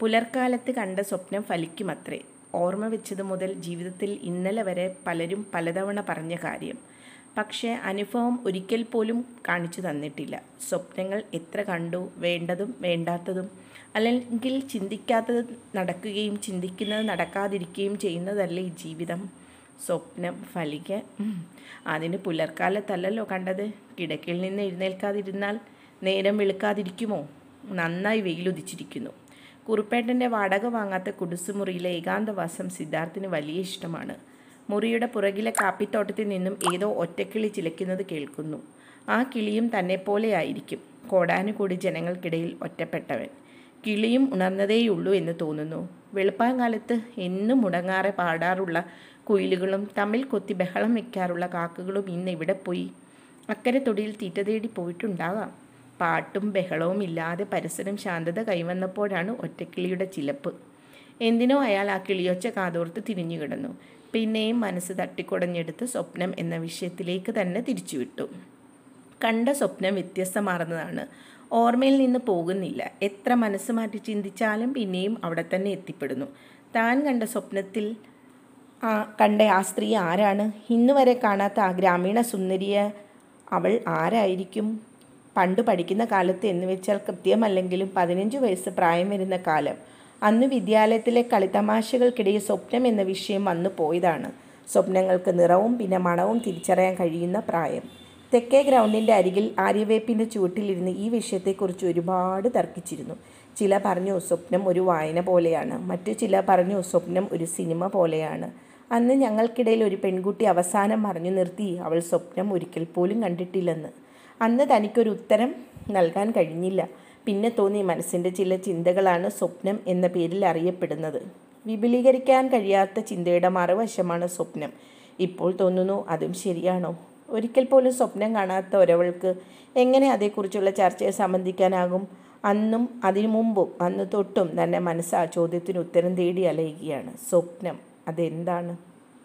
പുലർക്കാലത്ത് കണ്ട സ്വപ്നം ഫലിക്കുമത്രേ. ഓർമ്മ വെച്ചത് മുതൽ ജീവിതത്തിൽ ഇന്നലെ വരെ പലരും പലതവണ പറഞ്ഞ കാര്യം. പക്ഷേ അനുഭവം ഒരിക്കൽ പോലും കാണിച്ചു തന്നിട്ടില്ല. സ്വപ്നങ്ങൾ എത്ര കണ്ടു വേണ്ടതും വേണ്ടാത്തതും അല്ലെങ്കിൽ ചിന്തിക്കാത്തത് നടക്കുകയും ചിന്തിക്കുന്നത് നടക്കാതിരിക്കുകയും ചെയ്യുന്നതല്ലേ ഈ ജീവിതം? സ്വപ്നം ഫലിക്ക. അതിന് പുലർക്കാലത്തല്ലല്ലോ കണ്ടത്. കിടക്കിൽ നിന്ന് എഴുന്നേൽക്കാതിരുന്നാൽ നേരം വെളുക്കാതിരിക്കുമോ? നന്നായി വെയിലുദിച്ചിരിക്കുന്നു കുറുപ്പേട്ടന്റെ വാടക വാങ്ങാത്ത കുടുസുമുറിയിലെ ഏകാന്തവാസം സിദ്ധാർത്ഥിന് വലിയ ഇഷ്ടമാണ്. മുറിയുടെ പുറകിലെ കാപ്പിത്തോട്ടത്തിൽ നിന്നും ഏതോ ഒറ്റക്കിളി ചിലയ്ക്കുന്നത് കേൾക്കുന്നു. ആ കിളിയും തന്നെ ആയിരിക്കും. കോടാനുകൂടി ജനങ്ങൾക്കിടയിൽ ഒറ്റപ്പെട്ടവൻ. കിളിയും ഉണർന്നതേയുള്ളൂ എന്ന് തോന്നുന്നു. വെളുപ്പാങ്കാലത്ത് എന്നും മുടങ്ങാറെ പാടാറുള്ള കുയിലുകളും തമ്മിൽ കൊത്തി ബഹളം വയ്ക്കാറുള്ള കാക്കകളും ഇന്ന് ഇവിടെ പോയി. അക്കരെ തൊടിയിൽ തീറ്റ തേടി പോയിട്ടുണ്ടാകാം. പാട്ടും ബഹളവും ഇല്ലാതെ പരിസരം ശാന്തത കൈവന്നപ്പോഴാണ് ഒറ്റക്കിളിയുടെ ചിലപ്പ്. എന്തിനോ അയാൾ ആ കിളിയൊച്ച കാതോർത്ത് തിരിഞ്ഞു കിടന്നു. പിന്നെയും മനസ്സ് തട്ടിക്കുടഞ്ഞെടുത്ത് സ്വപ്നം എന്ന വിഷയത്തിലേക്ക് തന്നെ തിരിച്ചുവിട്ടു. കണ്ട സ്വപ്നം വ്യത്യസ്തമാർന്നതാണ്. ഓർമ്മയിൽ നിന്ന് പോകുന്നില്ല. എത്ര മനസ്സ് മാറ്റി ചിന്തിച്ചാലും പിന്നെയും അവിടെ തന്നെ എത്തിപ്പെടുന്നു. താൻ കണ്ട സ്വപ്നത്തിൽ ആ കണ്ട ആ സ്ത്രീ ആരാണ്? ഇന്നുവരെ കാണാത്ത ആ ഗ്രാമീണ സുന്ദരിയ അവൾ ആരായിരിക്കും? പണ്ട് പഠിക്കുന്ന കാലത്ത് എന്ന് വെച്ചാൽ കൃത്യമല്ലെങ്കിലും പതിനഞ്ച് വയസ്സ് പ്രായം വരുന്ന കാലം. അന്ന് വിദ്യാലയത്തിലെ കളിതമാശകൾക്കിടയിൽ സ്വപ്നം എന്ന വിഷയം വന്നു പോയതാണ്. സ്വപ്നങ്ങൾക്ക് നിറവും പിന്നെ മണവും തിരിച്ചറിയാൻ കഴിയുന്ന പ്രായം. തെക്കേ ഗ്രൗണ്ടിന്റെ അരികിൽ ആര്യവേപ്പിന്റെ ചുവട്ടിലിരുന്ന് ഈ വിഷയത്തെക്കുറിച്ച് ഒരുപാട് തർക്കിച്ചിരുന്നു. ചില പറഞ്ഞു സ്വപ്നം ഒരു വായന പോലെയാണ്. മറ്റു ചില പറഞ്ഞു സ്വപ്നം ഒരു സിനിമ പോലെയാണ്. അന്ന് ഞങ്ങൾക്കിടയിൽ ഒരു പെൺകുട്ടി അവസാനം പറഞ്ഞു നിർത്തി അവൾ സ്വപ്നം ഒരിക്കൽ പോലും കണ്ടിട്ടില്ലെന്ന്. അന്ന് തനിക്കൊരു ഉത്തരം നൽകാൻ കഴിഞ്ഞില്ല. പിന്നെ തോന്നി മനസ്സിന്റെ ചില ചിന്തകളാണ് സ്വപ്നം എന്ന പേരിൽ അറിയപ്പെടുന്നത്. വിപുലീകരിക്കാൻ കഴിയാത്ത ചിന്തയുടെ മറുവശമാണ് സ്വപ്നം. ഇപ്പോൾ തോന്നുന്നു അതും ശരിയാണോ? ഒരിക്കൽ പോലും സ്വപ്നം കാണാത്ത ഒരവൾക്ക് എങ്ങനെ അതേക്കുറിച്ചുള്ള ചർച്ചയെ സംബന്ധിക്കാനാകും? അന്നും അതിനു മുമ്പും അന്ന് തൊട്ടും തന്നെ മനസ്സ് ആ ചോദ്യത്തിന് ഉത്തരം തേടി അലയുകയാണ്. സ്വപ്നം അതെന്താണ്?